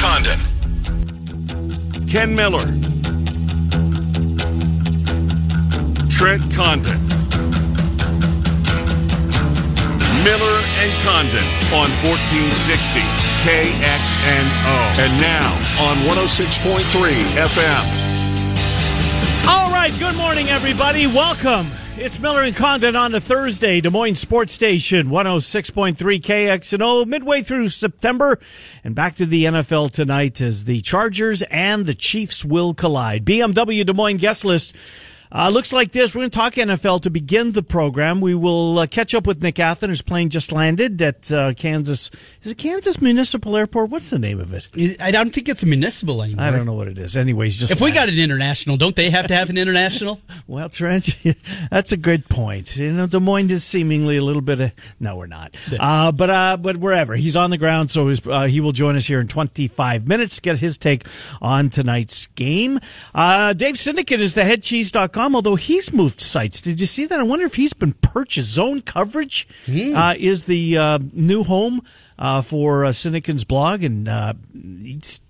Condon. Ken Miller. Trent Condon. Miller and Condon on 1460 KXNO. And now on 106.3 FM. All right, good morning, everybody. Welcome. It's Miller and Condon on a Thursday, Des Moines Sports Station, 106.3 KXNO, midway through September. And back to the NFL tonight as the Chargers and the Chiefs will collide. BMW Des Moines guest list uh, looks like this. We're going to talk NFL to begin the program. We will uh, catch up with Nick Athan, whose plane just landed at uh, Kansas. Is it Kansas Municipal Airport? What's the name of it? I don't think it's a municipal anymore. I don't know what it is. Anyways, just if we got an international, don't they have to have an international? well, Trent, that's a good point. You know, Des Moines is seemingly a little bit of no, we're not. Uh, but uh, but wherever he's on the ground, so uh, he will join us here in 25 minutes to get his take on tonight's game. Uh, Dave Syndicate is the headcheese.com although he's moved sites. Did you see that? I wonder if he's been purchased. Zone coverage mm. uh, is the uh, new home uh, for uh, blog, and uh, he's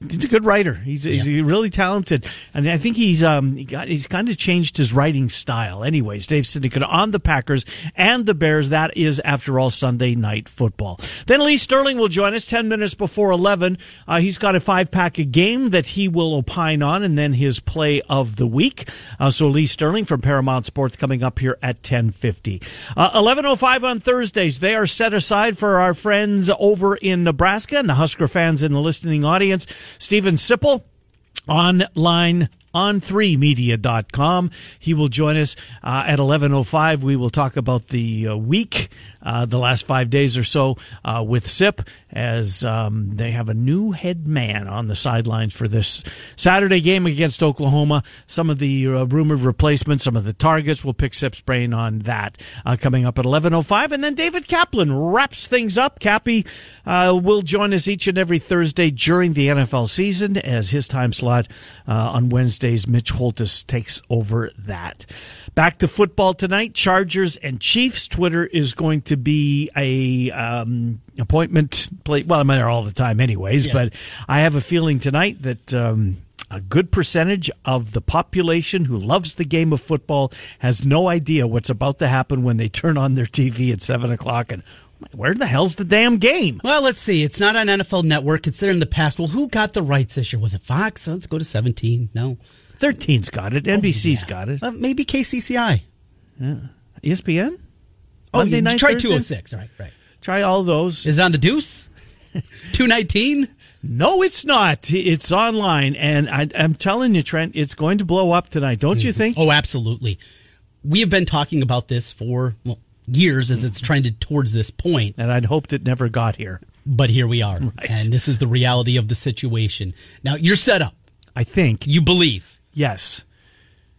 he's a good writer. He's, yeah. he's really talented, and I think he's um he got he's kind of changed his writing style. Anyways, Dave Sinykin on the Packers and the Bears. That is, after all, Sunday night football. Then Lee Sterling will join us ten minutes before eleven. Uh, he's got a five pack a game that he will opine on, and then his play of the week. Uh, so Lee Sterling from Paramount Sports coming up here at ten fifty. Uh, eleven oh five on Thursdays. They are set aside for our friends over in Nebraska and the Husker fans in the listening audience. Steven Sipple online on3media.com. He will join us uh, at 11.05. We will talk about the uh, week uh, the last five days or so uh, with SIP as um, they have a new head man on the sidelines for this Saturday game against Oklahoma. Some of the uh, rumored replacements, some of the targets. We'll pick SIP's brain on that uh, coming up at 11.05. And then David Kaplan wraps things up. Cappy will join us each and every Thursday during the NFL season as his time slot on Mitch Holthus takes over that. Back to football tonight. Chargers and Chiefs. Twitter is going to be a um, appointment play. Well, I'm there all the time, anyways. Yeah. But I have a feeling tonight that. Um, a good percentage of the population who loves the game of football has no idea what's about to happen when they turn on their TV at seven o'clock and where the hell's the damn game? Well, let's see. It's not on NFL Network. It's there in the past. Well, who got the rights this year? Was it Fox? Let's go to 17. No. 13's got it. NBC's oh, yeah. got it. Uh, maybe KCCI. Yeah. ESPN? Oh, Monday night, try 206. All right, right. Try all those. Is it on the deuce? 219? No, it's not. It's online. And I, am telling you, Trent, it's going to blow up tonight. Don't mm-hmm. you think? Oh, absolutely. We have been talking about this for well, years as it's trended towards this point. And I'd hoped it never got here. But here we are. Right. And this is the reality of the situation. Now, you're set up. I think. You believe. Yes.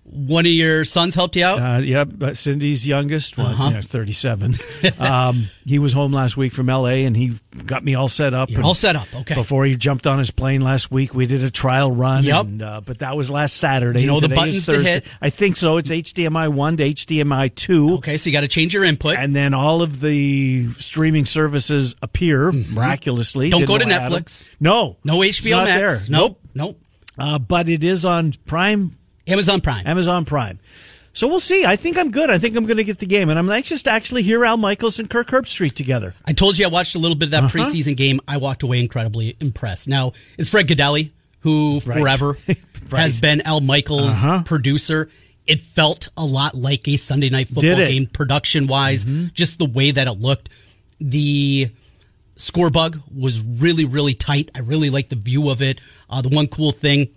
One of your sons helped you out? Uh, yep. Cindy's youngest was uh-huh. know, 37. um, he was home last week from LA and he got me all set up. all set up. Okay. Before he jumped on his plane last week, we did a trial run. Yep. And, uh, but that was last Saturday. You know the buttons to hit? I think so. It's HDMI 1 to HDMI 2. Okay, so you got to change your input. And then all of the streaming services appear mm-hmm. miraculously. Don't Didn't go to Netflix. No. No HBO Max. There. Nope. Nope. Uh, but it is on Prime Amazon Prime. Amazon Prime. So we'll see. I think I'm good. I think I'm going to get the game, and I'm anxious to actually hear Al Michaels and Kirk Herbstreit together. I told you I watched a little bit of that uh-huh. preseason game. I walked away incredibly impressed. Now it's Fred Gaudelli who right. forever right. has been Al Michaels' uh-huh. producer. It felt a lot like a Sunday night football game, production wise, mm-hmm. just the way that it looked. The score bug was really, really tight. I really liked the view of it. Uh, the one cool thing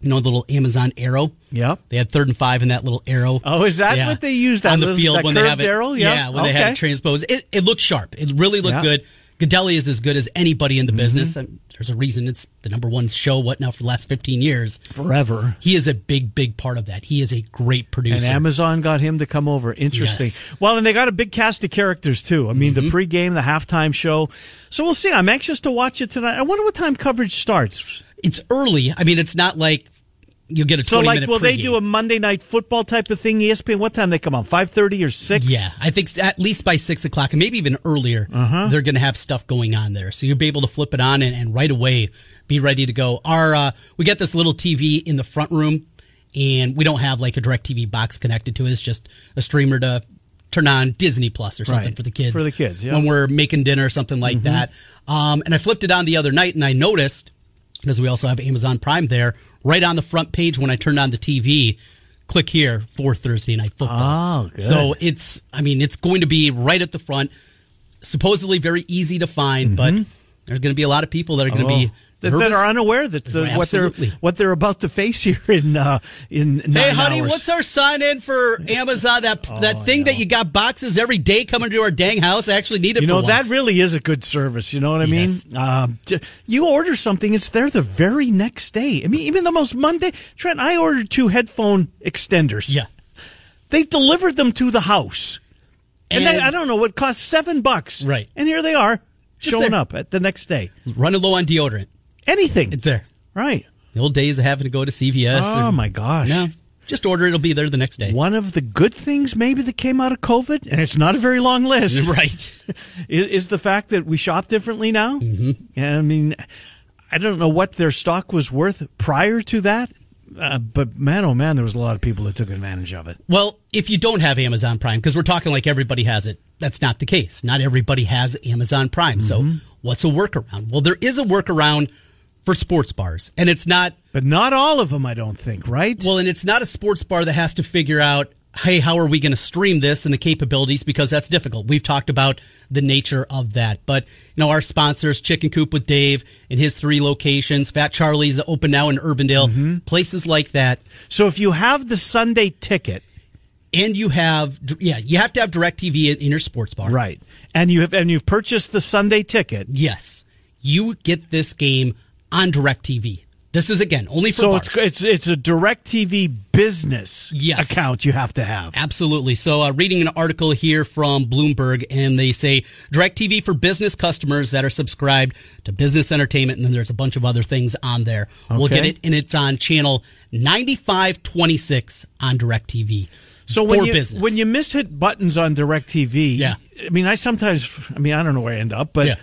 you know, the little Amazon arrow. Yeah. They had third and five in that little arrow. Oh, is that yeah. what they used on the field when they have it? Arrow? Yeah. yeah when okay. they have it transposed. It, it looked sharp. It really looked yeah. good. Gaudelli is as good as anybody in the mm-hmm. business. And there's a reason it's the number one show, what now, for the last 15 years. Forever. He is a big, big part of that. He is a great producer. And Amazon got him to come over. Interesting. Yes. Well, and they got a big cast of characters, too. I mean, mm-hmm. the pregame, the halftime show. So we'll see. I'm anxious to watch it tonight. I wonder what time coverage starts. It's early. I mean, it's not like you get a so like will they do a Monday night football type of thing? ESPN. What time they come on? Five thirty or six? Yeah, I think at least by six o'clock, and maybe even earlier, Uh-huh. they're going to have stuff going on there. So you'll be able to flip it on and, and right away be ready to go. Our uh, we get this little TV in the front room, and we don't have like a direct TV box connected to it. It's just a streamer to turn on Disney Plus or something Right. for the kids. For the kids, yeah. when we're making dinner or something like Mm-hmm. that. Um, and I flipped it on the other night, and I noticed because we also have Amazon Prime there, right on the front page when I turned on the TV. Click here for Thursday night football. Oh, good. So it's, I mean, it's going to be right at the front. Supposedly very easy to find, but there's going to be a lot of people that are going to be Mm-hmm. Oh. That, that are unaware that the, what they're what they're about to face here in uh, in Hey, honey, hours. what's our sign in for Amazon? That Oh, that thing that you got boxes every day coming to our dang house. I actually need it. you know that really is a good service. You know what I mean? Yes. Um, you order something, it's there the very next day. I mean, even the most Monday. Trent, I ordered two headphone extenders. Yeah. they delivered them to the house, and, And- I don't know what cost seven bucks. Right. and here they are showing there. up at the next day. running low on deodorant. Anything, It's there. right? The old days of having to go to CVS. Oh or- my gosh! No, just order. It'll be there the next day. One of the good things maybe that came out of COVID, and it's not a very long list, Right. is, is the fact that we shop differently now. Mm-hmm. I mean, I don't know what their stock was worth prior to that, uh, but man, oh man, there was a lot of people that took advantage of it. Well, if you don't have Amazon Prime, because we're talking like everybody has it, that's not the case. Not everybody has Amazon Prime. Mm-hmm. So, what's a workaround? Well, there is a workaround for sports bars, and it's not But not all of them, I don't think, right? well, and it's not a sports bar that has to figure out, hey, how are we going to stream this and the capabilities because that's difficult. We've talked about the nature of that, but you know, our sponsors, Chicken Coop with Dave in his three locations, Fat Charlie's open now in Urbandale, Mm-hmm. places like that. so if you have the Sunday ticket, And you have, yeah, you have to have DirecTV in, in your sports bar. right, and you have and you've purchased the Sunday ticket, Yes, you get this game on DirecTV. This is again only for so bars. it's it's it's a Directv business Yes. account you have to have. Absolutely. So, uh, reading an article here from Bloomberg, and they say DirecTV for business customers that are subscribed to business entertainment, and then there's a bunch of other things on there. We'll get it, and it's on channel 9526 on DirecTV. So when for you business. when you mishit buttons on DirecTV, Yeah. I mean, I sometimes, I mean, I don't know where I end up, but Yeah.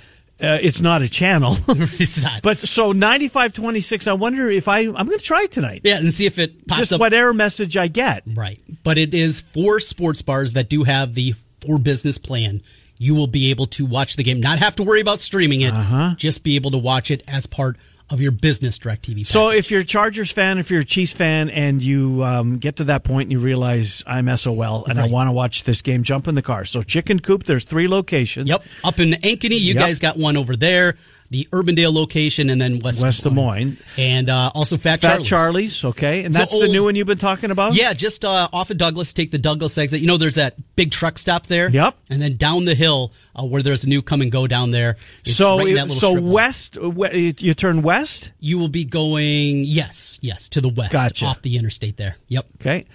Uh, it's not a channel. it's not. but so ninety five twenty six. I wonder if I I'm going to try it tonight. yeah, and see if it pops Just up. what error message I get. Right. But it is for sports bars that do have the for business plan. You will be able to watch the game, not have to worry about streaming it, Uh-huh. just be able to watch it as part of your business DirecTV. So if you're a Chargers fan, if you're a Chiefs fan, and you um, get to that point and you realize I'm SOL and I want to watch this game, jump in the car. So Chicken Coop, there's three locations. Yep. Up in Ankeny, you Yep. guys got one over there, the Urbandale location, and then West, West Des Moines. And uh, also Fat, Fat Charlie's. Charlie's, okay, and So that's the old- new one you've been talking about. Yeah, just uh, off of Douglas, take the Douglas exit. You know, there's that big truck stop there. Yep. And then down the hill uh, where there's a new come and go down there. It's So, right it- so west, we- you turn west. you will be going, yes, yes, to the west Gotcha. off the interstate there. Yep. Okay.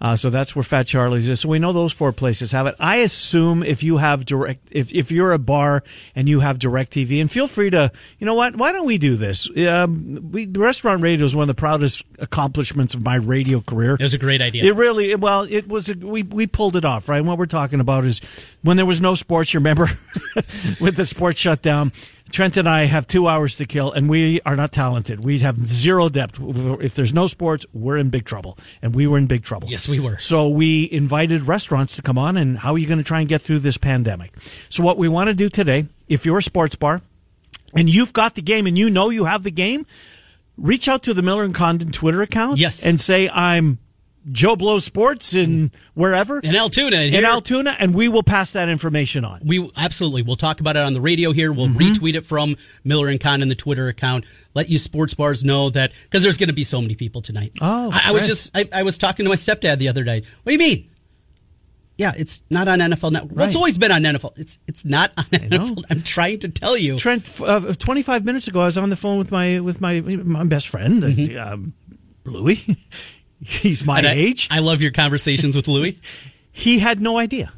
Uh, so that's where Fat Charlie's is. So we know those four places have it. I assume if you have direct, if, if you're a bar and you have direct TV, and feel free to, you know what, why don't we do this? Um, we, restaurant radio is one of the proudest accomplishments of my radio career. It was a great idea. It really, well, it was, a, we, we pulled it off, right? And what we're talking about is when there was no sports, you remember, with the sports shutdown, Trent and I have two hours to kill, and we are not talented. We have zero depth. If there's no sports, we're in big trouble. And we were in big trouble. Yes, we were. So we invited restaurants to come on, and how are you going to try and get through this pandemic? So what we want to do today, if you're a sports bar, and you've got the game and you know you have the game, reach out to the Miller and Condon Twitter account. Yes. And say, I'm Joe Blow Sports in wherever. In Altoona. in here- Altoona, and we will pass that information on. We absolutely. We'll talk about it on the radio here. We'll Mm-hmm. retweet it from Miller and Con in the Twitter account. Let you sports bars know that because there's going to be so many people tonight. Oh, I, I was just I, I was talking to my stepdad the other day. What do you mean? Yeah, it's not on NFL Network. Well, it's always been on NFL. It's it's not on know. NFL. I'm trying to tell you. Trent, uh, 25 minutes ago, I was on the phone with my with my my best friend, uh, um, Louis. He's my Mm-hmm. And age. I love your conversations with Louis. he had no idea.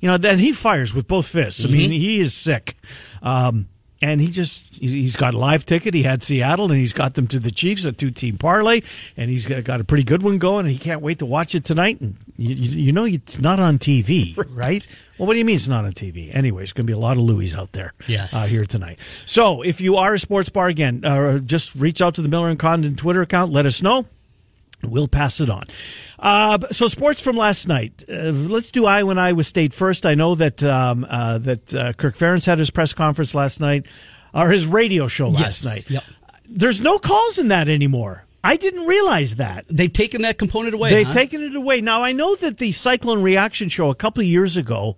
You know, then he fires with both fists. I Mm-hmm. mean, he is sick. Um, and he just he's got a live ticket. He had Seattle, and he's got them to the Chiefs, a two team parlay, and he's got a pretty good one going. And he can't wait to watch it tonight. And you, you know it's not on TV, right? Well, what do you mean it's not on TV? Anyway, it's going to be a lot of Louis out there, yes, uh, here tonight. So if you are a sports bar again, uh, just reach out to the Miller and Condon Twitter account. Let us know. We'll pass it on. Uh, so sports from last night. Uh, let's do Iowa and Iowa State first. I know that um, uh, that uh, Kirk Ferentz had his press conference last night, or his radio show last yes. night. Yep. There's no calls in that anymore. I didn't realize that they've taken that component away. They've huh? taken it away. Now I know that the Cyclone Reaction show a couple of years ago,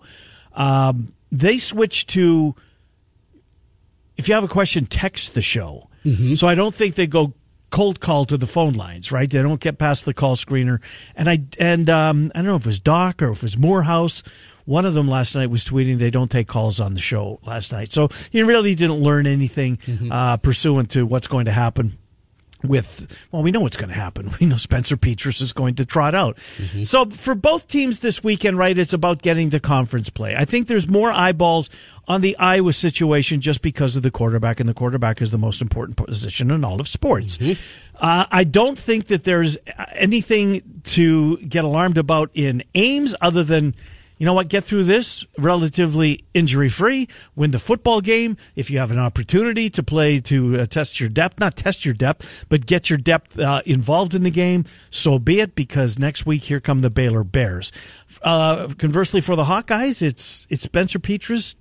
um, they switched to if you have a question, text the show. Mm-hmm. So I don't think they go cold call to the phone lines, right? They don't get past the call screener. And I and um, I don't know if it was Doc or if it was Morehouse. One of them last night was tweeting they don't take calls on the show last night. So he really didn't learn anything Mm-hmm. uh, pursuant to what's going to happen with well we know what's going to happen we know spencer petras is going to trot out Mm-hmm. so for both teams this weekend right it's about getting to conference play i think there's more eyeballs on the iowa situation just because of the quarterback and the quarterback is the most important position in all of sports Mm-hmm. uh, i don't think that there's anything to get alarmed about in ames other than you know what, get through this relatively injury free, win the football game. If you have an opportunity to play to uh, test your depth, not test your depth, but get your depth uh, involved in the game, so be it, because next week here come the Baylor Bears. Uh, conversely, for the Hawkeyes, it's, it's Spencer Petras.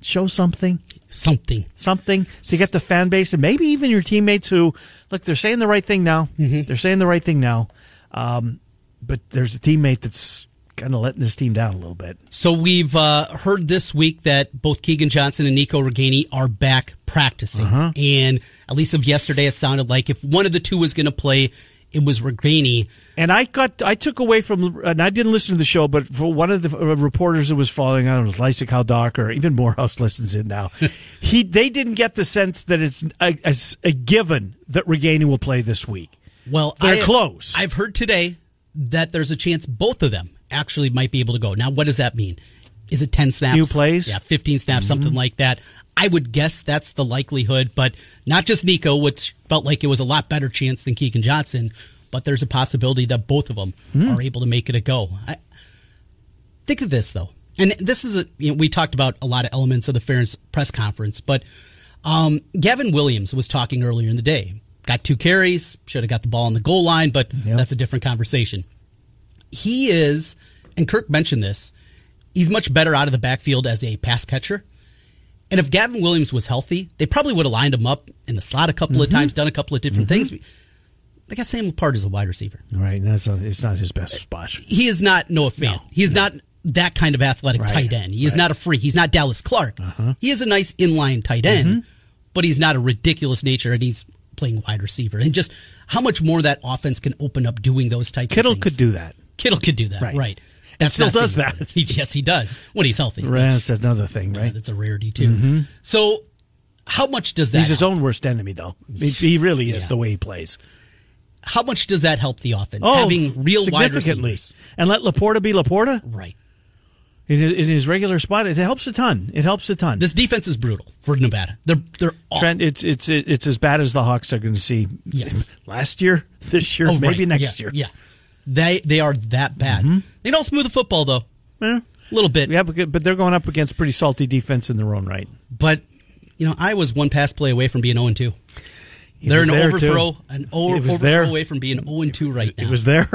Show something. Something. Something to get the fan base and maybe even your teammates who, look, they're saying the right thing now. Mm-hmm. They're saying the right thing now. Um, but there's a teammate that's kind of letting this team down a little bit. So we've uh, heard this week that both Keegan Johnson and Nico Ragaini are back practicing, Uh-huh. and at least of yesterday, it sounded like if one of the two was going to play, it was Ragaini. And I got, I took away from, and I didn't listen to the show, but for one of the uh, reporters that was following, I don't know, Lysik Haldock or even Morehouse listens in now. he, they didn't get the sense that it's a, a, a given that Ragaini will play this week. Well, They're I- close. I've heard today that there's a chance both of them actually might be able to go. Now, what does that mean? Is it 10 snaps? Few plays? Yeah, 15 snaps, something like that. I would guess that's the likelihood, but not just Nico, which felt like it was a lot better chance than Keegan Johnson, but there's a possibility that both of them are able to make it a go. I, think of this, though. And this is a, you know, we talked about a lot of elements of the Ferentz press conference, but um, Gavin Williams was talking earlier in the day. Got two carries, should have got the ball on the goal line, but that's a different conversation. He is, and Kirk mentioned this, he's much better out of the backfield as a pass catcher. And if Gavin Williams was healthy, they probably would have lined him up in the slot a couple of mm-hmm. times, done a couple of different mm-hmm. things. They got Sam Part as a wide receiver. Right. and That's not, it's not his best spot. He is not Noah Fant. No, He's not that kind of athletic Right, tight end. He is right. not a freak. He's not Dallas Clark. Uh-huh. He is a nice inline tight end, mm-hmm. but he's not a ridiculous nature, and he's playing wide receiver. And just how much more that offense can open up doing those types Kittle of things. could do that. Kittle could do that, Right. right? Still does that. He, yes, he does when he's healthy. Right. That's another thing, uh, right? That's a rarity too. Mm-hmm. So, how much does that? He's his help? own worst enemy, though. He, really is Yeah. the way he plays. How much does that help the offense? Oh, Having real wide significantly. And let Laporta be Laporta right? in his, in his regular spot. It helps a ton. It helps a ton. This defense is brutal for Nevada. They're they're awful. Trent, it's it's it's as bad as the Hawks are going to see Yes. last year, this year, Oh, maybe right. next Yeah, year. Yeah, they they are that bad. They don't smooth the football though, Eh, a little bit. yeah, but, but they're going up against pretty salty defense in their own right. But you know, I was one pass play away from being zero two. He They're an overthrow, too. an over, overthrow there. away from being zero two right now. It was there.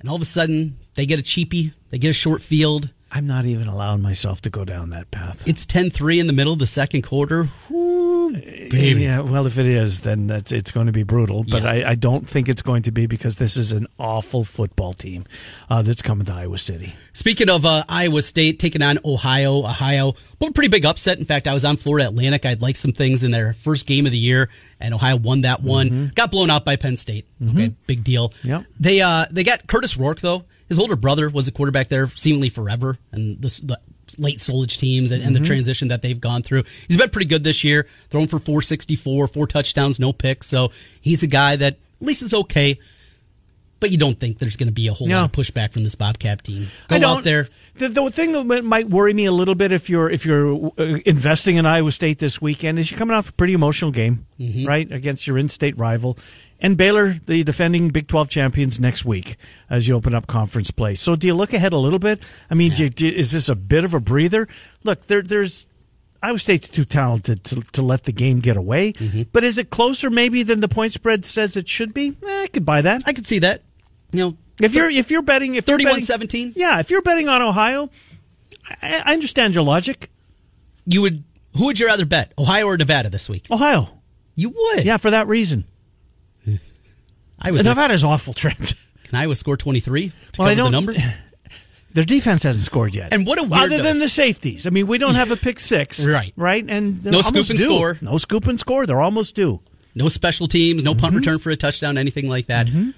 and all of a sudden, they get a cheapie, they get a short field. I'm not even allowing myself to go down that path. It's 10-3 in the middle of the second quarter. Whoo, baby. Yeah, well, if it is, then that's it's going to be brutal. But Yeah. I, I don't think it's going to be because this is an awful football team uh, that's coming to Iowa City. Speaking of uh, Iowa State taking on Ohio, Ohio, but a pretty big upset. In fact, I was on Florida Atlantic. I'd like some things in their first game of the year, and Ohio won that one. Got blown out by Penn State. Okay, big deal. Yep. They uh they got Kurtis Rourke though. His older brother was a quarterback there seemingly forever, and this, the late Solich teams and, and the transition that they've gone through. He's been pretty good this year, throwing for 464, four touchdowns, no picks. So he's a guy that at least is okay but you don't think there's going to be a whole no. lot of pushback from this Bobcat team. Go I don't. out there. The, the thing that might worry me a little bit if you're if you're uh, investing in Iowa State this weekend is you're coming off a pretty emotional game, mm-hmm. right, against your in-state rival. And Baylor, the defending Big 12 champions, next week as you open up conference play. So, do you look ahead a little bit? I mean, yeah. you, is this a bit of a breather? Look, there, there's Iowa State's too talented to, to let the game get away. Mm-hmm. But is it closer maybe than the point spread says it should be? Eh, I could buy that. I could see that. You know, if you're if you're betting if 31-17? Yeah, if you're betting on Ohio, I, I understand your logic. You would who would you rather bet? Ohio or Nevada this week? Ohio. You would. Yeah, for that reason. I was Nevada's awful, Trent. Can Iowa score 23 to well, cover the number? Their defense hasn't scored yet. And what a weird other than the safeties. I mean, we don't have a pick six, right? Right, and no scoop and due. score. No scoop and score. They're almost due. No special teams. No mm-hmm. punt return for a touchdown. Anything like that. Mm-hmm.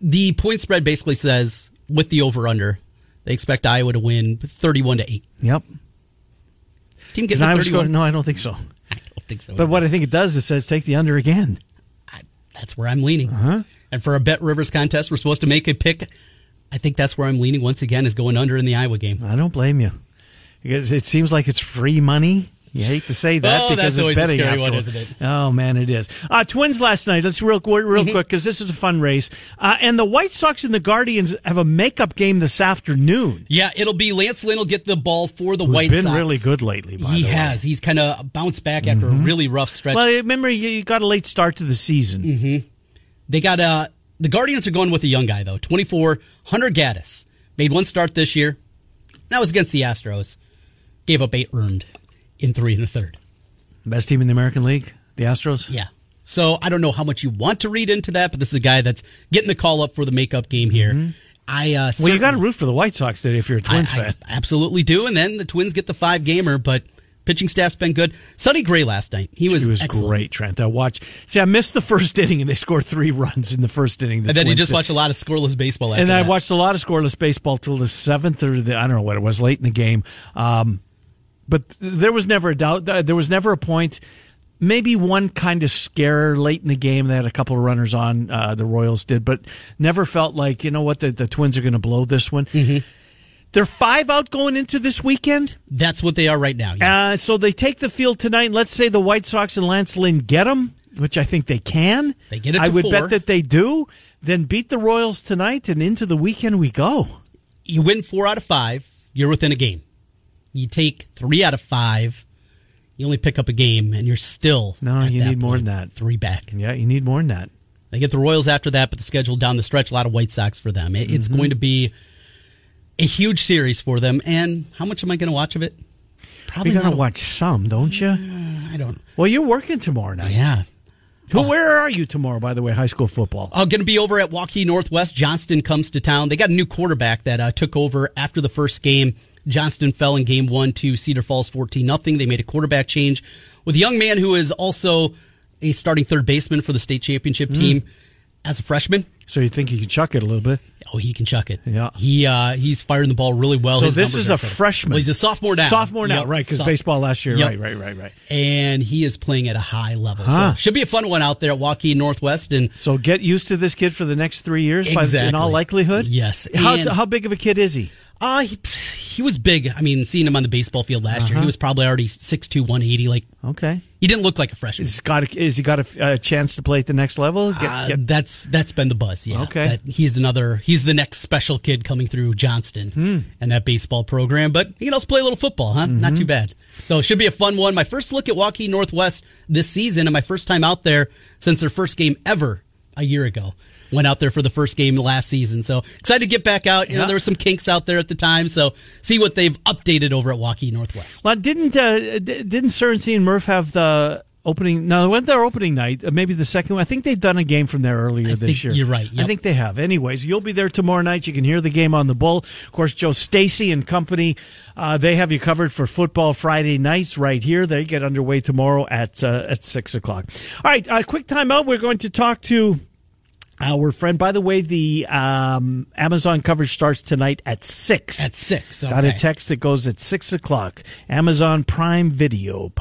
The point spread basically says with the over under, they expect Iowa to win thirty-one to eight. Yep. This team getting Iowa score? No, I don't think so. I don't think so. But either. what I think it does is says take the under again. That's where I'm leaning. Uh-huh. And for a Bet Rivers contest, we're supposed to make a pick. I think that's where I'm leaning once again is going under in the Iowa game. I don't blame you. Because it seems like it's free money. You hate to say that oh, because it's betting scary one, isn't it? Oh man, it is. Uh, twins last night. Let's real real mm-hmm. quick because this is a fun race. Uh, and the White Sox and the Guardians have a makeup game this afternoon. Yeah, it'll be Lance Lynn will get the ball for the Who's White been Sox. really good lately. he has. He's kind of bounced back after mm-hmm. a really rough stretch. Well, remember you got a late start to the season. Mm-hmm. They got uh the Guardians are going with a young guy though, 24 Hunter Gaddis. Made one start this year. That was against the Astros. Gave up eight earned in three and a third. Best team in the American League, the Astros? Yeah. So I don't know how much you want to read into that, but this is a guy that's getting the call up for the makeup game here. Mm-hmm. I uh, well, you got to root for the White Sox today if you're a Twins I, fan. I absolutely do, and then the Twins get the five gamer, but Pitching staff's been good. Sonny Gray last night. He was, he was excellent. great, Trent. I watched. See, I missed the first inning, and they scored three runs in the first inning. The and then you just watched a lot of scoreless baseball. and that. I watched a lot of scoreless baseball till the seventh or the I don't know what it was late in the game. Um, but there was never a doubt. There was never a point. Maybe one kind of scare late in the game. They had a couple of runners on. Uh, the Royals did, but never felt like you know what the, the Twins are going to blow this one. Mm-hmm. They're five out going into this weekend. That's what they are right now. Yeah. Uh, so they take the field tonight. Let's say the White Sox and Lance Lynn get them, which I think they can. They get it. I would four. bet that they do. Then beat the Royals tonight, and into the weekend we go. You win four out of five. You're within a game. You take three out of five. You only pick up a game, and you're still no. you need point, more than that. Three back. Yeah, you need more than that. They get the Royals after that, but the schedule down the stretch, a lot of White Sox for them. It's mm-hmm. going to be a huge series for them. And how much am I going to watch of it? Probably going to watch some, don't you? Uh, I don't. Well, you're working tomorrow night. Yeah. Who, oh. Where are you tomorrow, by the way, high school football? I'm uh, going to be over at Waukee Northwest. Johnston comes to town. They got a new quarterback that uh, took over after the first game. Johnston fell in game one to Cedar Falls 14 nothing. They made a quarterback change with a young man who is also a starting third baseman for the state championship team. Mm as a freshman. So you think he can chuck it a little bit? Oh, he can chuck it. Yeah, he uh, he's firing the ball really well. So His this is a freshman. Well, he's a sophomore now. Sophomore now, yep. right? Because baseball last year, yep. right, right, right, right. And he is playing at a high level. Huh. So should be a fun one out there at Waukee Northwest. And so get used to this kid for the next three years. Exactly. By, in all likelihood, yes. How, how big of a kid is he? Uh, he, he was big. I mean, seeing him on the baseball field last uh-huh. year, he was probably already 6'2", 180. Like, okay, he didn't look like a freshman. Is, got a, is he got a, a, chance to play at the next level? Get, uh, get... That's that's been the buzz. Yeah. Okay. That he's another. He's the next special kid coming through Johnston hmm. and that baseball program. But he can also play a little football, huh? Mm-hmm. Not too bad. So it should be a fun one. My first look at Waukee Northwest this season, and my first time out there since their first game ever a year ago went out there for the first game last season. So excited to get back out. You yeah. know, there were some kinks out there at the time. So see what they've updated over at Waukee Northwest. Well, didn't uh, didn't Sorensen and Murph have the opening? No, went their opening night. Uh, maybe the second. one. I think they've done a game from there earlier I this year. You're right. Yep. I think they have. Anyways, you'll be there tomorrow night. You can hear the game on the Bull. Of course, Joe Stacy and company. Uh, they have you covered for football Friday nights right here. They get underway tomorrow at uh, at six o'clock. All right, uh, quick timeout. We're going to talk to our friend, by the way, the um, Amazon coverage starts tonight at six. At six, okay. got a text that goes at six o'clock. Amazon Prime Video.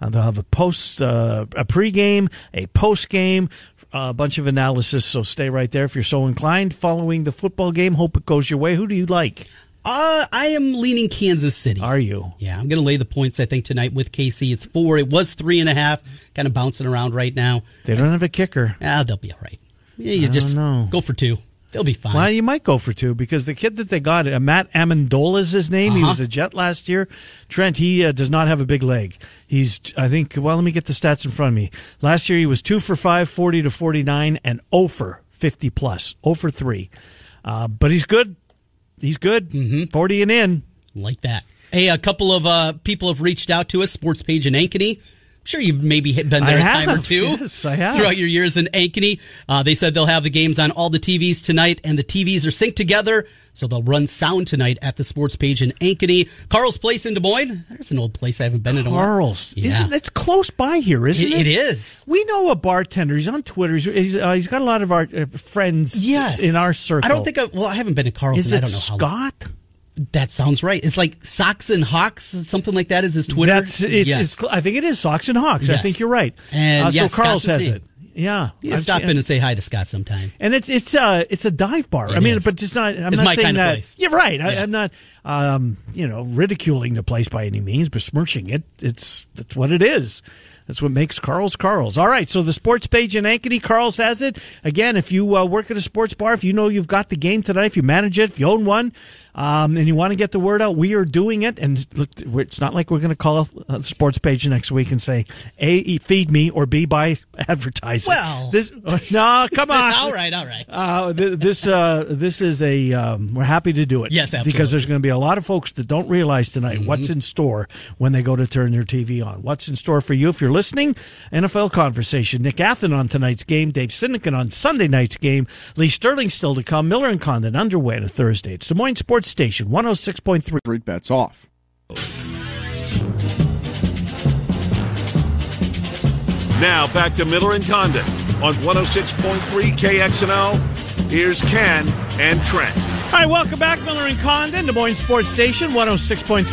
Uh, they'll have a post, uh, a pregame, a postgame a bunch of analysis. So stay right there if you're so inclined. Following the football game, hope it goes your way. Who do you like? Uh, I am leaning Kansas City. Are you? Yeah, I'm going to lay the points. I think tonight with KC, it's four. It was three and a half, kind of bouncing around right now. They don't have a kicker. Ah, they'll be all right. Yeah, you just know. go for two. They'll be fine. Well, you might go for two because the kid that they got, uh, Matt Amendola is his name. Uh-huh. He was a Jet last year. Trent, he uh, does not have a big leg. He's, I think, well, let me get the stats in front of me. Last year he was two for five, 40 to 49, and 0 for 50 plus, 0 for three. Uh, but he's good. He's good. Mm-hmm. 40 and in. like that. Hey, a couple of uh, people have reached out to us. Sports page in Ankeny. Sure you've maybe been there I a time or two. Yes, I have. Throughout your years in Ankeny. Uh, they said they'll have the games on all the TVs tonight, and the TVs are synced together, so they'll run sound tonight at the sports page in Ankeny. Carl's Place in Des Moines. There's an old place I haven't been in a while. Carl's. Yeah. It's close by here, isn't It- it? it is. We know a bartender. He's on Twitter. He's, he's, uh, he's got a lot of our uh, friends Yes. in our circle. I don't think I, well, I haven't been to Carl's Is and I it don't know how long. That sounds right. It's like Socks and Hawks, something like that is his Twitter. That's it's, yes. I think it is Socks and Hawks. I think you're right. And uh, yes, so his has it. Yeah, You I've stop seen- in and say hi to Scott sometime. and it's it's uh it's a dive bar. I mean, is. but just not. I'm It's not my saying kind of that. place. You're right. I, Yeah. I'm not um you know ridiculing the place by any means, besmirching it. It's that's what it is. That's what makes Carl's Carl's. All right, so the sports page in Ankeny, Carl's has it. Again, if you uh, work at a sports bar, if you know you've got the game tonight, if you manage it, if you own one, um, and you want to get the word out, we are doing it. And look, it's not like we're going to call the sports page next week and say, A, feed me, or B, buy advertising. Well. this, no, come on. all right, all right. Uh, th- this uh, this is a um, we're happy to do it. Yes, absolutely. Because there's going to be a lot of folks that don't realize tonight what's in store when they go to turn their TV on. What's in store for you if you're listening? NFL conversation. Nick Athan on tonight's game. Dave Sinykin on Sunday night's game. Lee Sterling still to come. Miller and Condon underway on a Thursday. It's Des Moines Sports Station 106.3. Street bets off. Now back to Miller and Condon on 106.3 KXNO. Here's Ken and Trent. All right, welcome back, Miller and Condon, Des Moines Sports Station, 106.3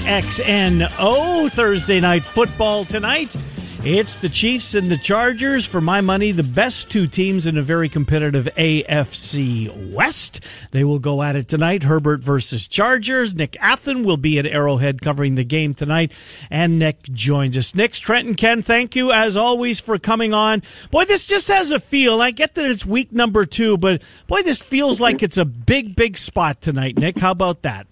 KXNO. Thursday night football tonight. It's the Chiefs and the Chargers. For my money, the best two teams in a very competitive AFC West. They will go at it tonight. Herbert versus Chargers. Nick Athan will be at Arrowhead covering the game tonight. And Nick joins us. Nick's Trent and Ken, thank you as always for coming on. Boy, this just has a feel. I get that it's week number two, but boy, this feels like it's a big, big spot tonight. Nick, how about that?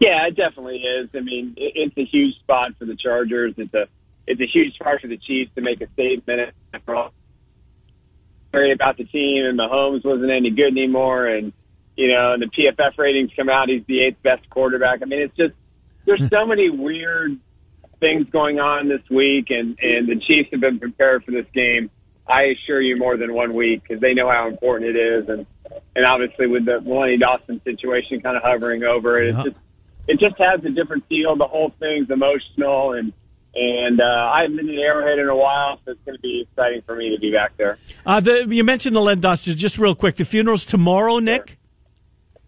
Yeah, it definitely is. I mean, it's a huge spot for the Chargers. It's a it's a huge spot for the Chiefs to make a statement. Worried about the team, and Mahomes wasn't any good anymore, and you know, and the PFF ratings come out. He's the eighth best quarterback. I mean, it's just there's so hmm. many weird things going on this week, and and the Chiefs have been prepared for this game. I assure you, more than one week because they know how important it is, and and obviously with the Melanie Dawson situation kind of hovering over it, Yeah. it's just it just has a different feel. The whole thing's emotional, and and uh, I haven't been to Arrowhead in a while, so it's going to be exciting for me to be back there. Uh, the, you mentioned the Len. Just real quick, the funeral's tomorrow, Nick.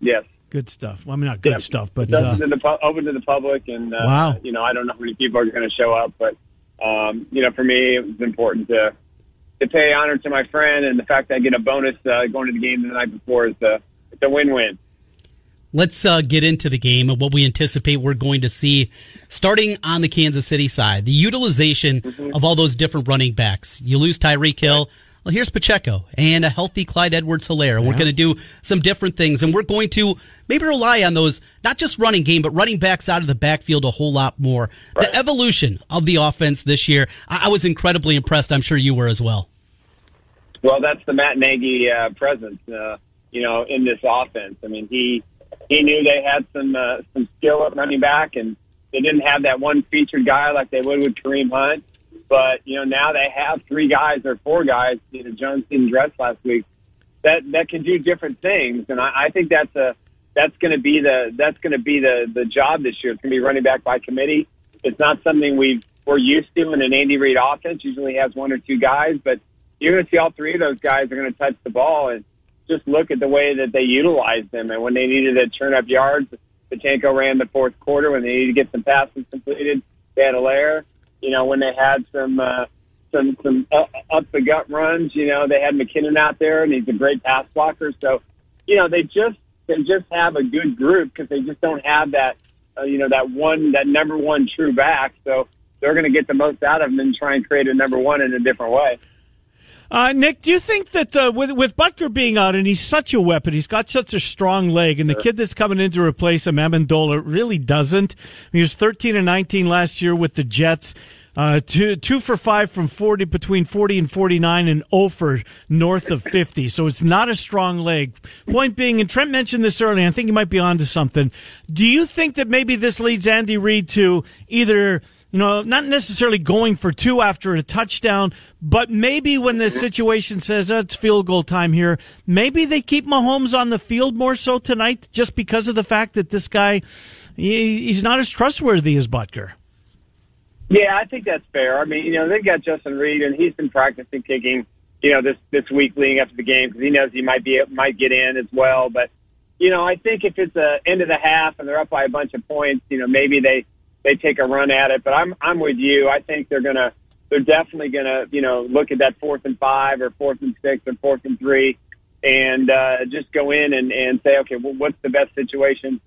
Yes. Good stuff. Well, I mean, not good Yeah. stuff, but uh, open, to the, open to the public, and uh, Wow. you know, I don't know how many people are going to show up, but um, you know, for me, it was important to to pay honor to my friend, and the fact that I get a bonus uh, going to the game the night before is a it's a win win. Let's uh, get into the game and what we anticipate we're going to see starting on the Kansas City side. The utilization of all those different running backs. You lose Tyreek Hill. Well, here's Pacheco and a healthy Clyde Edwards Hilaire. We're going to do some different things and we're going to maybe rely on those, not just running game, but running backs out of the backfield a whole lot more. The evolution of the offense this year, I, I was incredibly impressed. I'm sure you were as well. Well, that's the Matt Nagy uh, presence, uh, you know, in this offense. I mean, he he knew they had some uh, some skill at running back, and they didn't have that one featured guy like they would with Kareem Hunt. But you know, now they have three guys or four guys. You know, Jones didn't dress last week. That that can do different things, and I, I think that's a that's going to be the that's going to be the the job this year. It's going to be running back by committee. It's not something we've we're used to in an Andy Reid offense. Usually has one or two guys, but you're going to see all three of those guys are going to touch the ball and just look at the way that they utilized them. And when they needed to turn up yards, Pacheco ran the fourth quarter. When they needed to get some passes completed, they had Hilaire. You know, when they had some uh, some some uh, up the gut runs. You know, they had McKinnon out there, and he's a great pass blocker. So, you know, they just they just have a good group because they just don't have that uh, you know that one that number one true back. So they're going to get the most out of him and try and create a number one in a different way. Uh, Nick, do you think that uh, with with Butker being out and he's such a weapon, he's got such a strong leg, and the kid that's coming in to replace him, Amendola, really doesn't. He was thirteen and nineteen last year with the Jets. Uh, two, two for five from 40, between 40 and 49 and 0 for north of 50. So it's not a strong leg. Point being, and Trent mentioned this earlier, I think he might be onto something. Do you think that maybe this leads Andy Reid to either you know, not necessarily going for two after a touchdown, but maybe when the situation says oh, it's field goal time here, maybe they keep Mahomes on the field more so tonight just because of the fact that this guy, he's not as trustworthy as Butker. Yeah, I think that's fair. I mean, you know, they've got Justin Reid, and he's been practicing kicking, you know, this this week leading up to the game because he knows he might be might get in as well. But you know, I think if it's a end of the half and they're up by a bunch of points, you know, maybe they they take a run at it. But I'm I'm with you. I think they're gonna they're definitely gonna you know look at that fourth and five or fourth and six or fourth and three, and uh, just go in and and say okay, well, what's the best situation?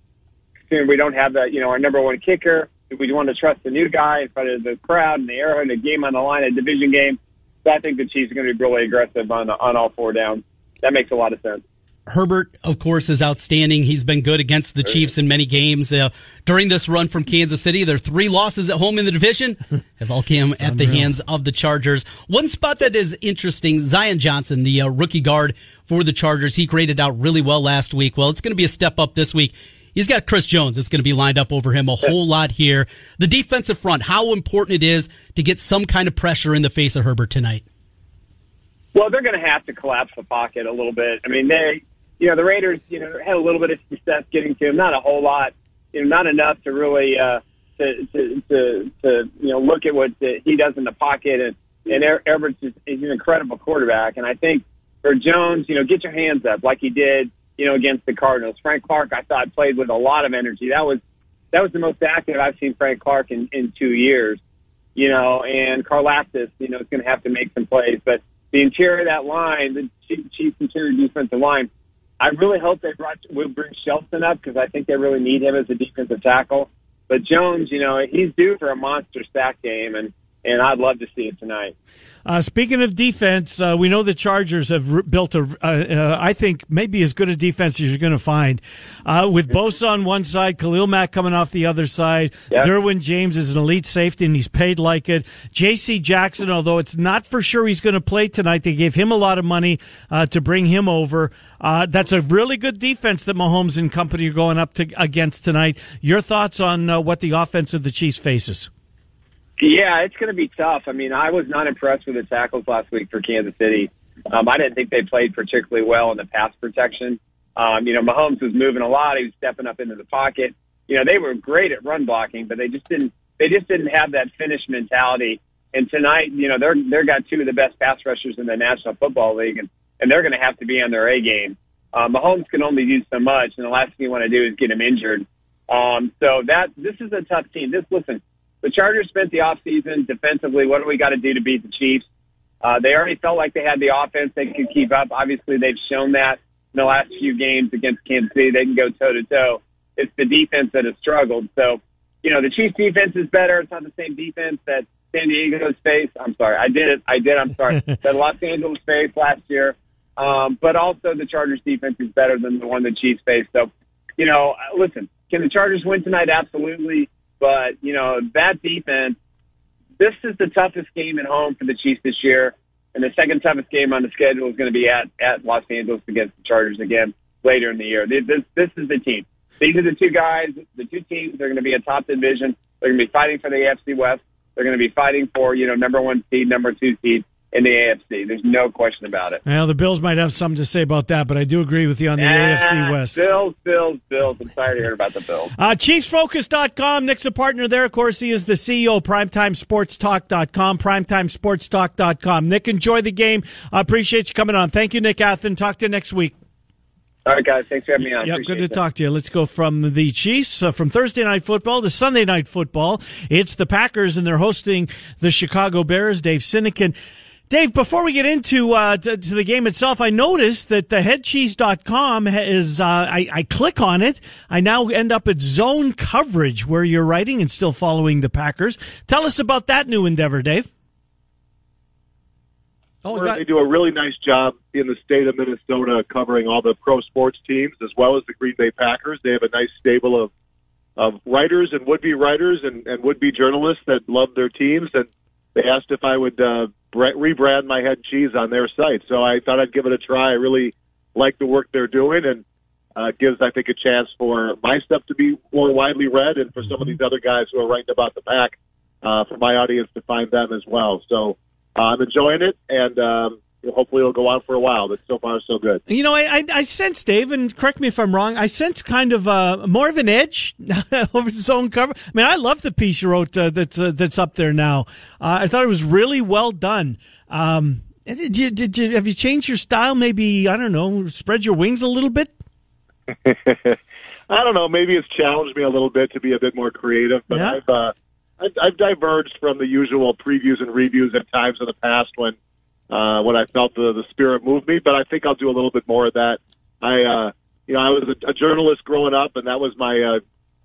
Soon we don't have the you know our number one kicker. We want to trust the new guy in front of the crowd and the Arrowhead, and a game on the line, a division game. So I think the Chiefs are going to be really aggressive on on all four downs. That makes a lot of sense. Herbert, of course, is outstanding. He's been good against the Chiefs in many games uh, during this run from Kansas City. Their three losses at home in the division have all come at the hands of the Chargers. One spot that is interesting: Zion Johnson, the uh, rookie guard for the Chargers, he graded out really well last week. Well, it's going to be a step up this week. He's got Chris Jones that's going to be lined up over him a whole lot here. The defensive front, how important it is to get some kind of pressure in the face of Herbert tonight. Well, they're going to have to collapse the pocket a little bit. I mean, they you know, the Raiders, you know, had a little bit of success getting to him, not a whole lot, you know, not enough to really uh, to, to to to you know look at what the, he does in the pocket. And and Herbert's is, is an incredible quarterback. And I think for Jones, you know, get your hands up like he did, you know, against the Cardinals. Frank Clark, I thought played with a lot of energy. That was that was the most active I've seen Frank Clark in in two years. You know, and Karlaftis, you know, is going to have to make some plays, but the interior of that line, the Chiefs interior defensive line I really hope they brought will bring Shelton up because I think they really need him as a defensive tackle. But Jones, you know, he's due for a monster sack game, and and I'd love to see it tonight. Uh, speaking of defense, uh, we know the Chargers have re- built a, uh, uh I think, maybe as good a defense as you're going to find. Uh, with Bosa on one side, Khalil Mack coming off the other side. Yep. Derwin James is an elite safety, and he's paid like it. J.C. Jackson, although it's not for sure he's going to play tonight, they gave him a lot of money uh, to bring him over. that's a really good defense that Mahomes and company are going up to, against tonight. Your thoughts on what the offense of the Chiefs faces? Yeah, it's going to be tough. I mean, I was not impressed with the tackles last week for Kansas City. Um, I didn't think they played particularly well in the pass protection. Um, you know, Mahomes was moving a lot. He was stepping up into the pocket. You know, they were great at run blocking, but they just didn't. They just didn't have that finish mentality. And tonight, you know, they're they're got two of the best pass rushers in the National Football League, and and they're going to have to be on their A game. Uh, Mahomes can only do so much, and the last thing you want to do is get him injured. Um, so that this is a tough team. This listen, the Chargers spent the offseason defensively. What do we got to do to beat the Chiefs? Uh, they already felt like they had the offense they could keep up. Obviously, they've shown that in the last few games against Kansas City. They can go toe to toe. It's the defense that has struggled. So, you know, the Chiefs defense is better. It's not the same defense that San Diego's faced. I'm sorry. I did it. I did. I'm sorry. that Los Angeles faced last year. Um, but also the Chargers defense is better than the one the Chiefs faced. So, you know, listen, can the Chargers win tonight? Absolutely. But, you know, that defense, this is the toughest game at home for the Chiefs this year. And the second toughest game on the schedule is going to be at, at Los Angeles against the Chargers again later in the year. This, this is the team. These are the two guys, the two teams. They're going to be a top division. They're going to be fighting for the AFC West. They're going to be fighting for, you know, number one seed, number two seed in the AFC. There's no question about it. Well, the Bills might have something to say about that, but I do agree with you on the AFC West. Bills, Bills, Bills. I'm tired of hearing about the Bills. Uh, ChiefsFocus.com. Nick's a partner there. Of course, he is the CEO, of PrimetimeSportsTalk.com, PrimetimeSportsTalk.com. Nick, enjoy the game. I appreciate you coming on. Thank you, Nick Athan. Talk to you next week. All right, guys. Thanks for having me on. Appreciate good to it. talk to you. Let's go from the Chiefs, uh, from Thursday night football to Sunday night football. It's the Packers, and they're hosting the Chicago Bears. Dave Sinykin. Dave, before we get into uh, to, to, the game itself, I noticed that the headcheese.com is, uh, I, I click on it. I now end up at zone coverage where you're writing and still following the Packers. Tell us about that new endeavor, Dave. Oh, got- they do a really nice job in the state of Minnesota covering all the pro sports teams as well as the Green Bay Packers. They have a nice stable of of writers and would be writers and, and would be journalists that love their teams. And they asked if I would uh, rebrand my head cheese on their site. So I thought I'd give it a try. I really like the work they're doing and uh, gives, I think, a chance for my stuff to be more widely read and for some of these other guys who are writing about the pack, uh, for my audience to find them as well. So uh, I'm enjoying it, and um, hopefully it'll go on for a while. But so far, so good. You know, I, I, I sense, Dave, and correct me if I'm wrong. I sense kind of uh, more of an edge over zone cover. I mean, I love the piece you wrote uh, that's uh, that's up there now. Uh, I thought it was really well done. Um, did you, did you have you changed your style? Maybe I don't know, spread your wings a little bit. I don't know. Maybe it's challenged me a little bit to be a bit more creative, but yeah. I've, uh, I've I've diverged from the usual previews and reviews at times in the past when uh, when I felt the the spirit move me. But I think I'll do a little bit more of that. I uh, you know I was a, a journalist growing up, and that was my uh,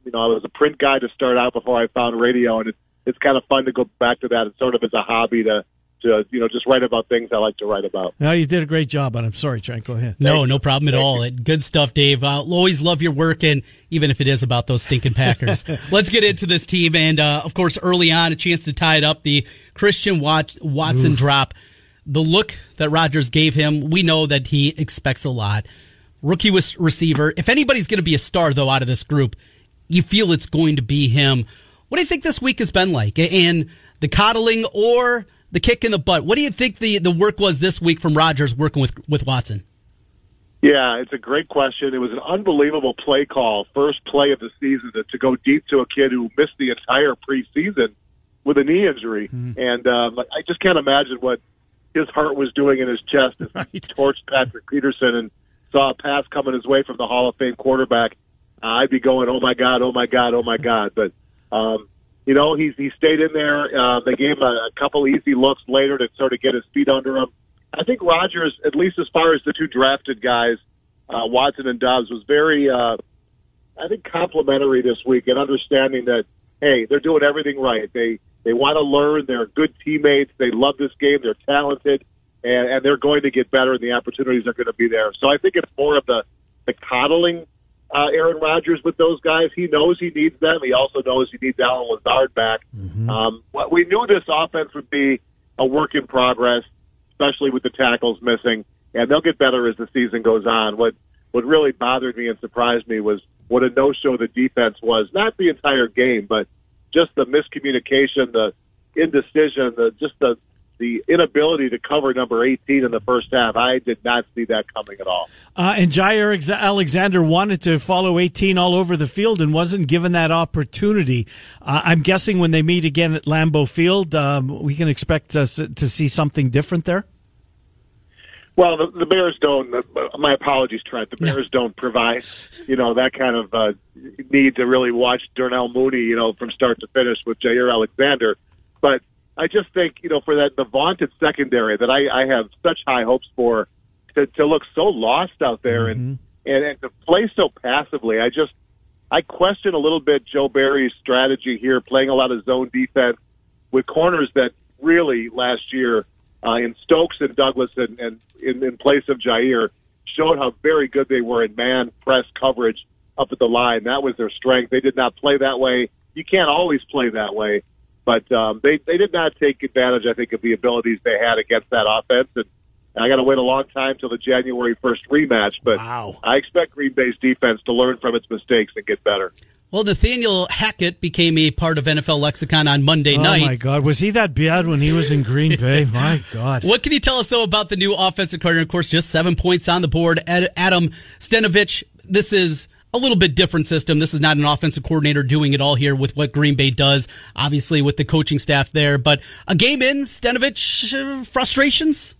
you know I was a print guy to start out before I found radio, and it's it's kind of fun to go back to that. It's sort of as a hobby to to you know just write about things I like to write about. No, you did a great job on. I'm sorry, Trent. Go ahead. No, no problem at all. Good stuff, Dave. I'll always love your work, and even if it is about those stinking Packers. Let's get into this team, and uh, of course, early on, a chance to tie it up. The Christian Watson Ooh. drop. The look that Rodgers gave him, we know that he expects a lot. Rookie receiver. If anybody's going to be a star, though, out of this group, you feel it's going to be him. What do you think this week has been like? And the coddling or the kick in the butt. What do you think the, the work was this week from Rodgers working with with Watson? Yeah, it's a great question. It was an unbelievable play call, first play of the season to, to go deep to a kid who missed the entire preseason with a knee injury, mm-hmm. and um, I just can't imagine what his heart was doing in his chest as right. he torched Patrick Peterson and saw a pass coming his way from the Hall of Fame quarterback. Uh, I'd be going, "Oh my God, oh my God, oh my God!" But um, you know, he's he stayed in there. Uh, they gave him a, a couple easy looks later to sort of get his feet under him. I think Rodgers, at least as far as the two drafted guys, uh, Watson and Dobbs, was very, uh, I think, complimentary this week and understanding that hey, they're doing everything right. They they want to learn. They're good teammates. They love this game. They're talented, and and they're going to get better. And the opportunities are going to be there. So I think it's more of the the coddling uh, Aaron Rodgers with those guys. He knows he needs them. He also knows he needs Allen Lazard back. Mm-hmm. Um, we knew this offense would be a work in progress, especially with the tackles missing, and they'll get better as the season goes on. What what really bothered me and surprised me was what a no-show the defense was. Not the entire game, but just the miscommunication, the indecision, the just the the inability to cover number 18 in the first half. I did not see that coming at all. Uh, and Jaire Alexander wanted to follow 18 all over the field and wasn't given that opportunity. Uh, I'm guessing when they meet again at Lambeau Field, um, we can expect to, to see something different there. Well, the, the Bears don't. Uh, my apologies, Trent. The Bears don't provide, you know, that kind of uh, need to really watch Darnell Mooney, you know, from start to finish with Jaire Alexander. But I just think, you know, for that the vaunted secondary that I, I have such high hopes for to, to look so lost out there mm-hmm. and, and, and to play so passively. I just, I question a little bit Joe Barry's strategy here, playing a lot of zone defense with corners that really last year uh, in Stokes and Douglas and, and in, in place of Jaire showed how very good they were in man press coverage up at the line. That was their strength. They did not play that way. You can't always play that way. But um, they they did not take advantage, I think, of the abilities they had against that offense. And I got to wait a long time till the January first rematch. But wow. I expect Green Bay's defense to learn from its mistakes and get better. Well, Nathaniel Hackett became a part of NFL lexicon on Monday oh night. Oh my God, was he that bad when he was in Green Bay? my God. What can you tell us though about the new offensive coordinator? Of course, just seven points on the board. Adam Stenavich. This is a little bit different system. This is not an offensive coordinator doing it all here with what Green Bay does, obviously with the coaching staff there. But a game in, Stenavich, uh, frustrations?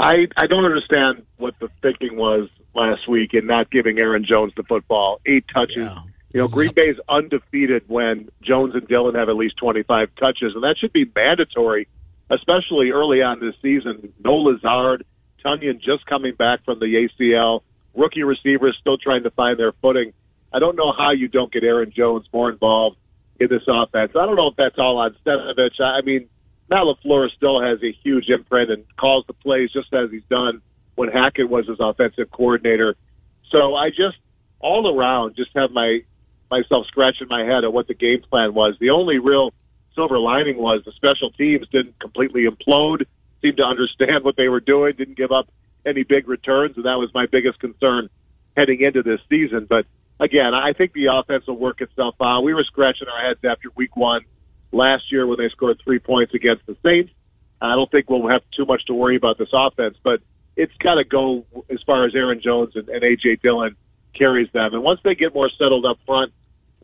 I I don't understand what the thinking was last week in not giving Aaron Jones the football. Eight touches. Yeah. You know, Green Bay's undefeated when Jones and Dillon have at least 25 touches, and that should be mandatory, especially early on this season. No Lazard, Tonyan just coming back from the ACL, rookie receivers still trying to find their footing. I don't know how you don't get Aaron Jones more involved in this offense. I don't know if that's all on Stenavich. I mean, Matt LaFleur still has a huge imprint and calls the plays just as he's done when Hackett was his offensive coordinator. So I just all around just have my myself scratching my head at what the game plan was. The only real silver lining was the special teams didn't completely implode, seemed to understand what they were doing, didn't give up any big returns, and that was my biggest concern heading into this season. But again, I think the offense will work itself out. We were scratching our heads after week one last year when they scored three points against the Saints. I don't think we'll have too much to worry about this offense, but it's got to go as far as Aaron Jones and, and A.J. Dillon carries them. And once they get more settled up front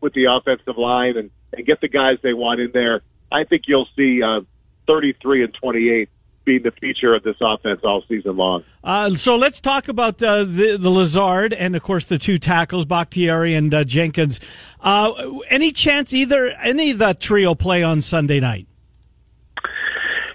with the offensive line and, and get the guys they want in there, I think you'll see uh, 33 and 28 being the feature of this offense all season long. Uh, so let's talk about uh, the, the Lazard and, of course, the two tackles, Bakhtiari and uh, Jenkins. Uh, any chance either any of the trio play on Sunday night?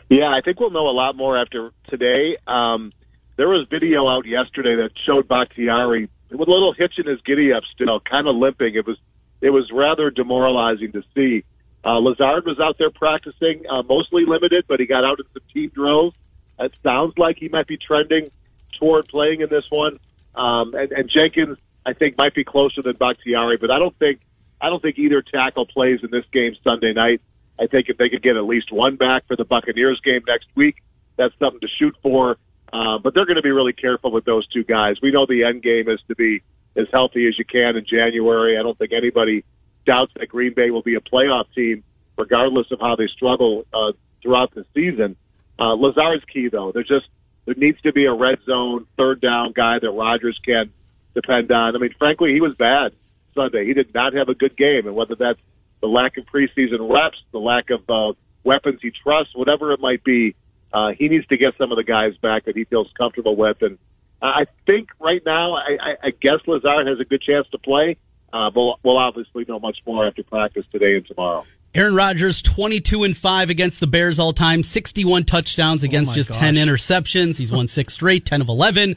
Yeah, I think we'll know a lot more after today. Um, there was video out yesterday that showed Bakhtiari with a little hitch in his giddy up still, kind of limping. It was it was rather demoralizing to see. Uh, Lazard was out there practicing, uh, mostly limited, but he got out in some team drills. It sounds like he might be trending toward playing in this one. Um, and, and Jenkins, I think, might be closer than Bakhtiari, but I don't think I don't think either tackle plays in this game Sunday night. I think if they could get at least one back for the Buccaneers game next week, that's something to shoot for. Uh, but they're going to be really careful with those two guys. We know the end game is to be as healthy as you can in January. I don't think anybody doubts that Green Bay will be a playoff team, regardless of how they struggle uh, throughout the season. Uh, Lazard's key, though. There's just there needs to be a red zone, third down guy that Rodgers can depend on. I mean, frankly, he was bad Sunday. He did not have a good game, and whether that's the lack of preseason reps, the lack of uh, weapons he trusts, whatever it might be, uh, he needs to get some of the guys back that he feels comfortable with. And I think right now, I, I, I guess Lazard has a good chance to play. Uh, but we'll obviously know much more after practice today and tomorrow. Aaron Rodgers, 22 and 5 against the Bears all time, 61 touchdowns against oh just gosh. 10 interceptions. He's won six straight, 10 of 11.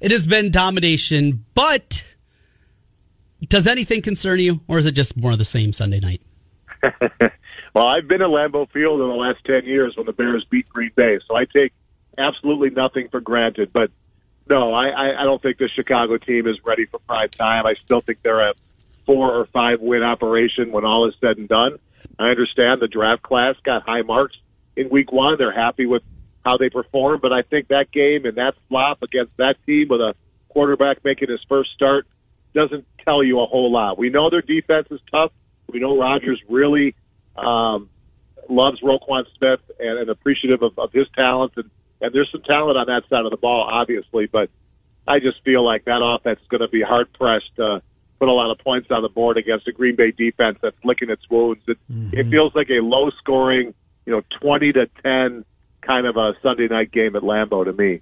It has been domination, but does anything concern you, or is it just more of the same Sunday night? well, I've been at Lambeau Field in the last 10 years when the Bears beat Green Bay, so I take absolutely nothing for granted. But no, I, I don't think the Chicago team is ready for prime time. I still think they're a four or five win operation when all is said and done. I understand the draft class got high marks in week one. They're happy with how they perform, but I think that game and that flop against that team with a quarterback making his first start doesn't tell you a whole lot. We know their defense is tough. We know Rodgers really um, loves Roquan Smith and, and appreciative of, of his talents, and, and there's some talent on that side of the ball, obviously. But I just feel like that offense is going to be hard pressed to put a lot of points on the board against a Green Bay defense that's licking its wounds. It, mm-hmm. it feels like a low scoring, you know, twenty to ten kind of a Sunday night game at Lambeau to me.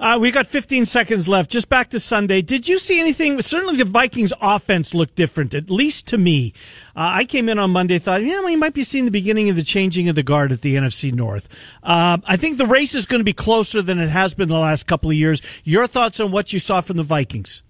Uh, we got 15 seconds left. Just back to Sunday. Did you see anything? Certainly, the Vikings' offense looked different, at least to me. Uh, I came in on Monday, thought, yeah, we might be seeing the beginning of the changing of the guard at the NFC North. Uh, I think the race is going to be closer than it has been the last couple of years. Your thoughts on what you saw from the Vikings?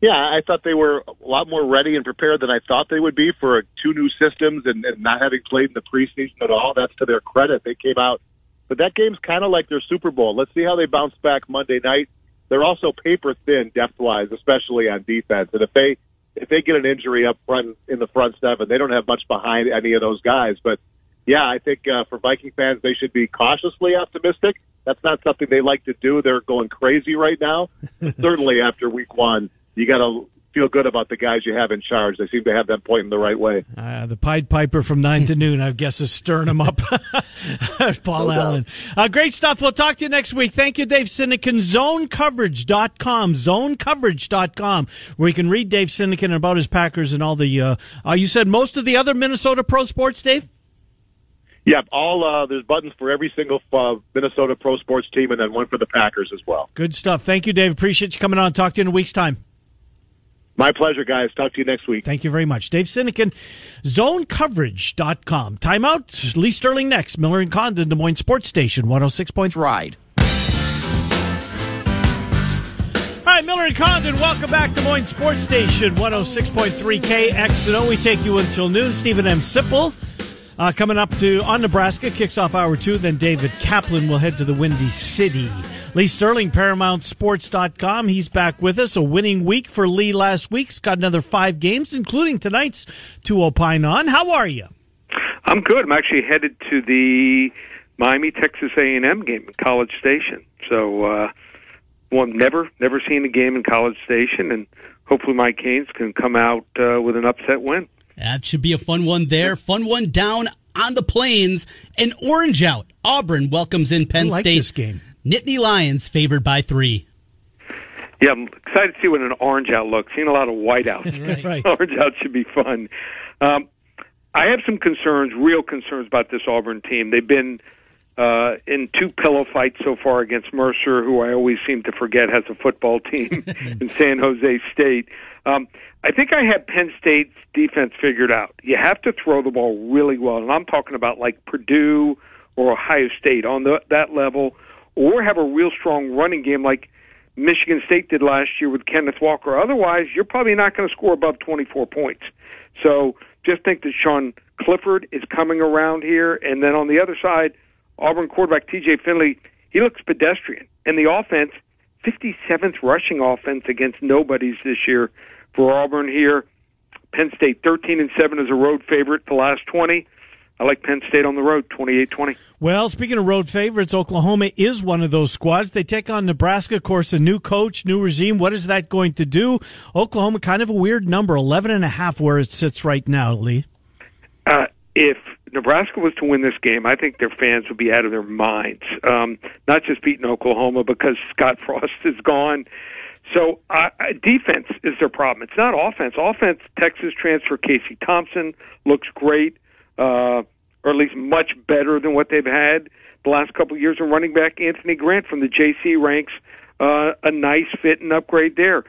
Yeah, I thought they were a lot more ready and prepared than I thought they would be for two new systems and, and not having played in the preseason at all. That's to their credit. They came out but that game's kind of like their Super Bowl. Let's see how they bounce back Monday night. They're also paper thin depth wise, especially on defense. And if they if they get an injury up front in the front seven, they don't have much behind any of those guys. But yeah, I think uh, for Viking fans, they should be cautiously optimistic. That's not something they like to do. They're going crazy right now. Certainly after week one, you got to feel good about the guys you have in charge. They seem to have them pointing the right way. Uh, the Pied Piper from 9 to noon, I guess, is stirring them up. Paul no Allen. Uh, great stuff. We'll talk to you next week. Thank you, Dave Sinykin. ZoneCoverage.com. ZoneCoverage.com, where you can read Dave Sinykin about his Packers and all the, uh, uh, you said most of the other Minnesota pro sports, Dave? Yep, all uh, there's buttons for every single uh, Minnesota pro sports team, and then one for the Packers as well. Good stuff. Thank you, Dave. Appreciate you coming on. Talk to you in a week's time. My pleasure, guys. Talk to you next week. Thank you very much. Dave Sinykin, zonecoverage.com. Timeout. Lee Sterling next. Miller and Condon, Des Moines Sports Station, 106. Point. Ride. All right, Miller and Condon, welcome back to Des Moines Sports Station, 106.3 KXNO. We take you until noon. Steven M. Sipple uh, coming up to on Nebraska, kicks off hour two. Then David Kaplan will head to the Windy City. Lee Sterling, ParamountSports.com. He's back with us. A winning week for Lee last week. He's got another five games, including tonight's to opine on. How are you? I'm good. I'm actually headed to the Miami Texas A&M game in College Station. So, uh, well, never never seen a game in College Station, and hopefully my Canes can come out uh, with an upset win. That should be a fun one there. Fun one down on the plains. An orange out. Auburn welcomes in Penn like State. This game. Nittany Lions favored by three. Yeah, I'm excited to see what an orange out looks. Seen a lot of white out. right. Orange out should be fun. Um, I have some concerns, real concerns about this Auburn team. They've been uh, in two pillow fights so far against Mercer, who I always seem to forget has a football team in San Jose State. Um, I think I have Penn State's defense figured out. You have to throw the ball really well, and I'm talking about like Purdue or Ohio State on the, that level, or have a real strong running game like Michigan State did last year with Kenneth Walker. Otherwise, you're probably not going to score above 24 points. So just think that Sean Clifford is coming around here, and then on the other side, Auburn quarterback T.J. Finley, he looks pedestrian, and the offense, 57th rushing offense against nobodies this year for Auburn here. Penn State 13 and 7 is a road favorite the last 20. I like Penn State on the road 28-20. Well, speaking of road favorites, Oklahoma is one of those squads. They take on Nebraska, of course, a new coach, new regime. What is that going to do? Oklahoma kind of a weird number, 11 and a half where it sits right now, Lee. Uh, if Nebraska was to win this game, I think their fans would be out of their minds. Um, not just beating Oklahoma because Scott Frost is gone. So uh, defense is their problem. It's not offense. Offense, Texas transfer Casey Thompson looks great, uh, or at least much better than what they've had the last couple of years. And running back Anthony Grant from the JC ranks, uh, a nice fit and upgrade there.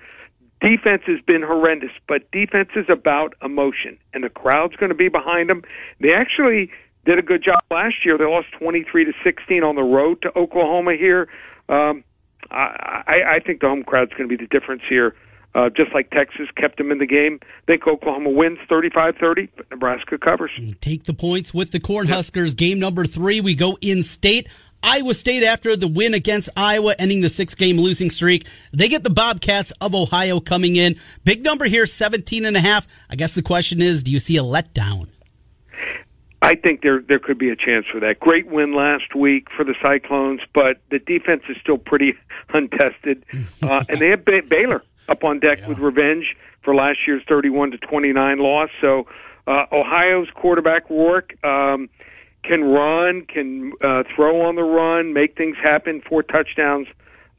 Defense has been horrendous, but defense is about emotion, and the crowd's going to be behind them. They actually did a good job last year. They lost 23 to 16 on the road to Oklahoma here. Um, I, I I think the home crowd's going to be the difference here. Uh, just like Texas kept them in the game. I think Oklahoma wins 35-30, but Nebraska covers. Take the points with the Cornhuskers. Game number three, we go in state. Iowa State, after the win against Iowa, ending the six game losing streak, they get the Bobcats of Ohio coming in. Big number here, 17 and a half. I guess the question is, do you see a letdown? I think there there could be a chance for that. Great win last week for the Cyclones, but the defense is still pretty untested, uh, and they have ba- Baylor up on deck yeah. with revenge for last year's 31 to 29 loss. So uh, Ohio's quarterback Rourke um, can run, can uh, throw on the run, make things happen. Four touchdowns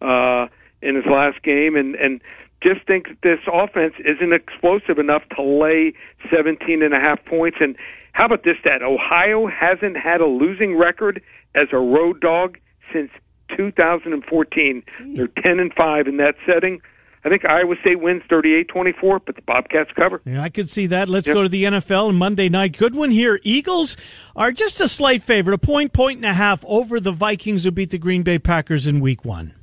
uh, in his last game, and and just think that this offense isn't explosive enough to lay 17 and a half points and how about this stat? Ohio hasn't had a losing record as a road dog since 2014. They're 10 and 5 in that setting. I think Iowa State wins 38-24, but the Bobcats cover. Yeah, I could see that. Let's yep. go to the NFL Monday night. Good one here. Eagles are just a slight favorite, a point, point and a half over the Vikings who beat the Green Bay Packers in week one.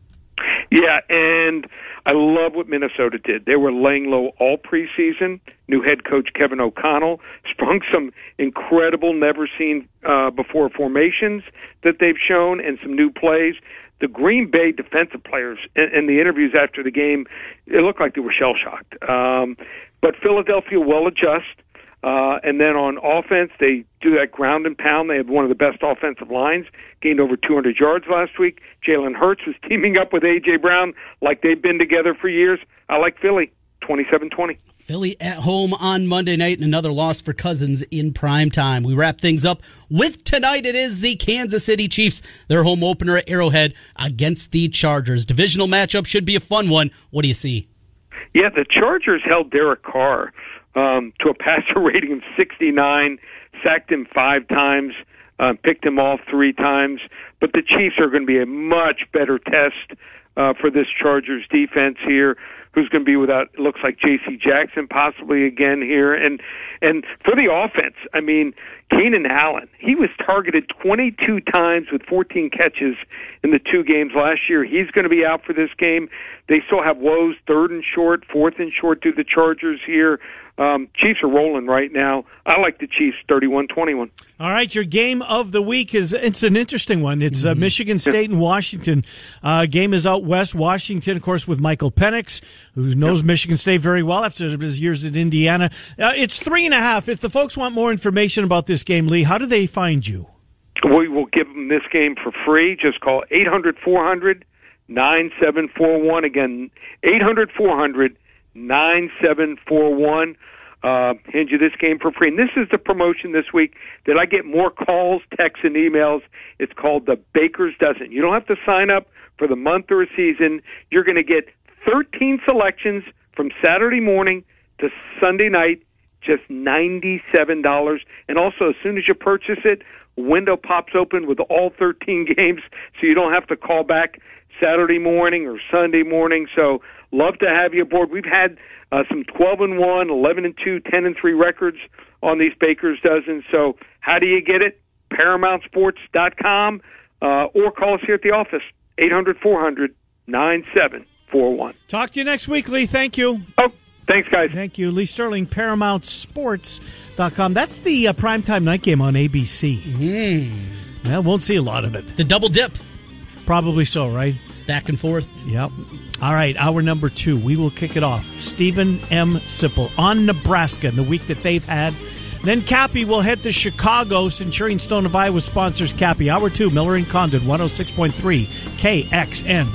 Yeah, and I love what Minnesota did. They were laying low all preseason. New head coach Kevin O'Connell sprung some incredible, never seen uh, before formations that they've shown and some new plays. The Green Bay defensive players in, in the interviews after the game, it looked like they were shell shocked. Um, but Philadelphia will adjust. Uh, and then on offense, they do that ground and pound. They have one of the best offensive lines, gained over 200 yards last week. Jalen Hurts was teaming up with A.J. Brown like they've been together for years. I like Philly. 27-20. Philly at home on Monday night and another loss for Cousins in prime time. We wrap things up with tonight. It is the Kansas City Chiefs, their home opener at Arrowhead against the Chargers. Divisional matchup should be a fun one. What do you see? Yeah, the Chargers held Derek Carr um, to a passer rating of 69, sacked him five times. uh, picked him off three times. But the Chiefs are going to be a much better test uh, for this Chargers defense here who's going to be without it looks like J.C. Jackson possibly again here, and and for the offense, I mean Keenan Allen, he was targeted 22 times with 14 catches in the two games last year. He's going to be out for this game. They still have woes third and short, fourth and short to the Chargers here. Um, Chiefs are rolling right now. I like the Chiefs 31-21. All right, your game of the week is it's an interesting one. It's uh, mm-hmm. Michigan State and Washington. Uh, game is out west. Washington, of course, with Michael Penix, who knows yep. Michigan State very well after his years at Indiana. Uh, it's three and a half. If the folks want more information about this game, Lee, how do they find you? We will give them this game for free. Just call 800 400 9741. Again, 800 400 9741 uh, hand you this game for free. And this is the promotion this week that I get more calls, texts, and emails. It's called the Baker's Dozen. You don't have to sign up for the month or a season. You're going to get 13 selections from Saturday morning to Sunday night, just $97. And also, as soon as you purchase it, window pops open with all 13 games, so you don't have to call back Saturday morning or Sunday morning. So, love to have you aboard. We've had uh, some 12 and 1, 11 and 2, 10 and 3 records on these Baker's Dozen. So, how do you get it? ParamountSports.com uh, or call us here at the office, 800 400 9741. Talk to you next week, Lee. Thank you. Oh, thanks, guys. Thank you. Lee Sterling, ParamountSports.com. That's the uh, primetime night game on ABC. Mm. Well, won't see a lot of it. The double dip. Probably so, right? Back and forth. Yep. All right, hour number two. We will kick it off. Steven M. Sipple on Nebraska in the week that they've had. Then Cappy will head to Chicago. Centurion Stone of Iowa sponsors Cappy. Hour two, Miller and Condon, 106.3 KXN.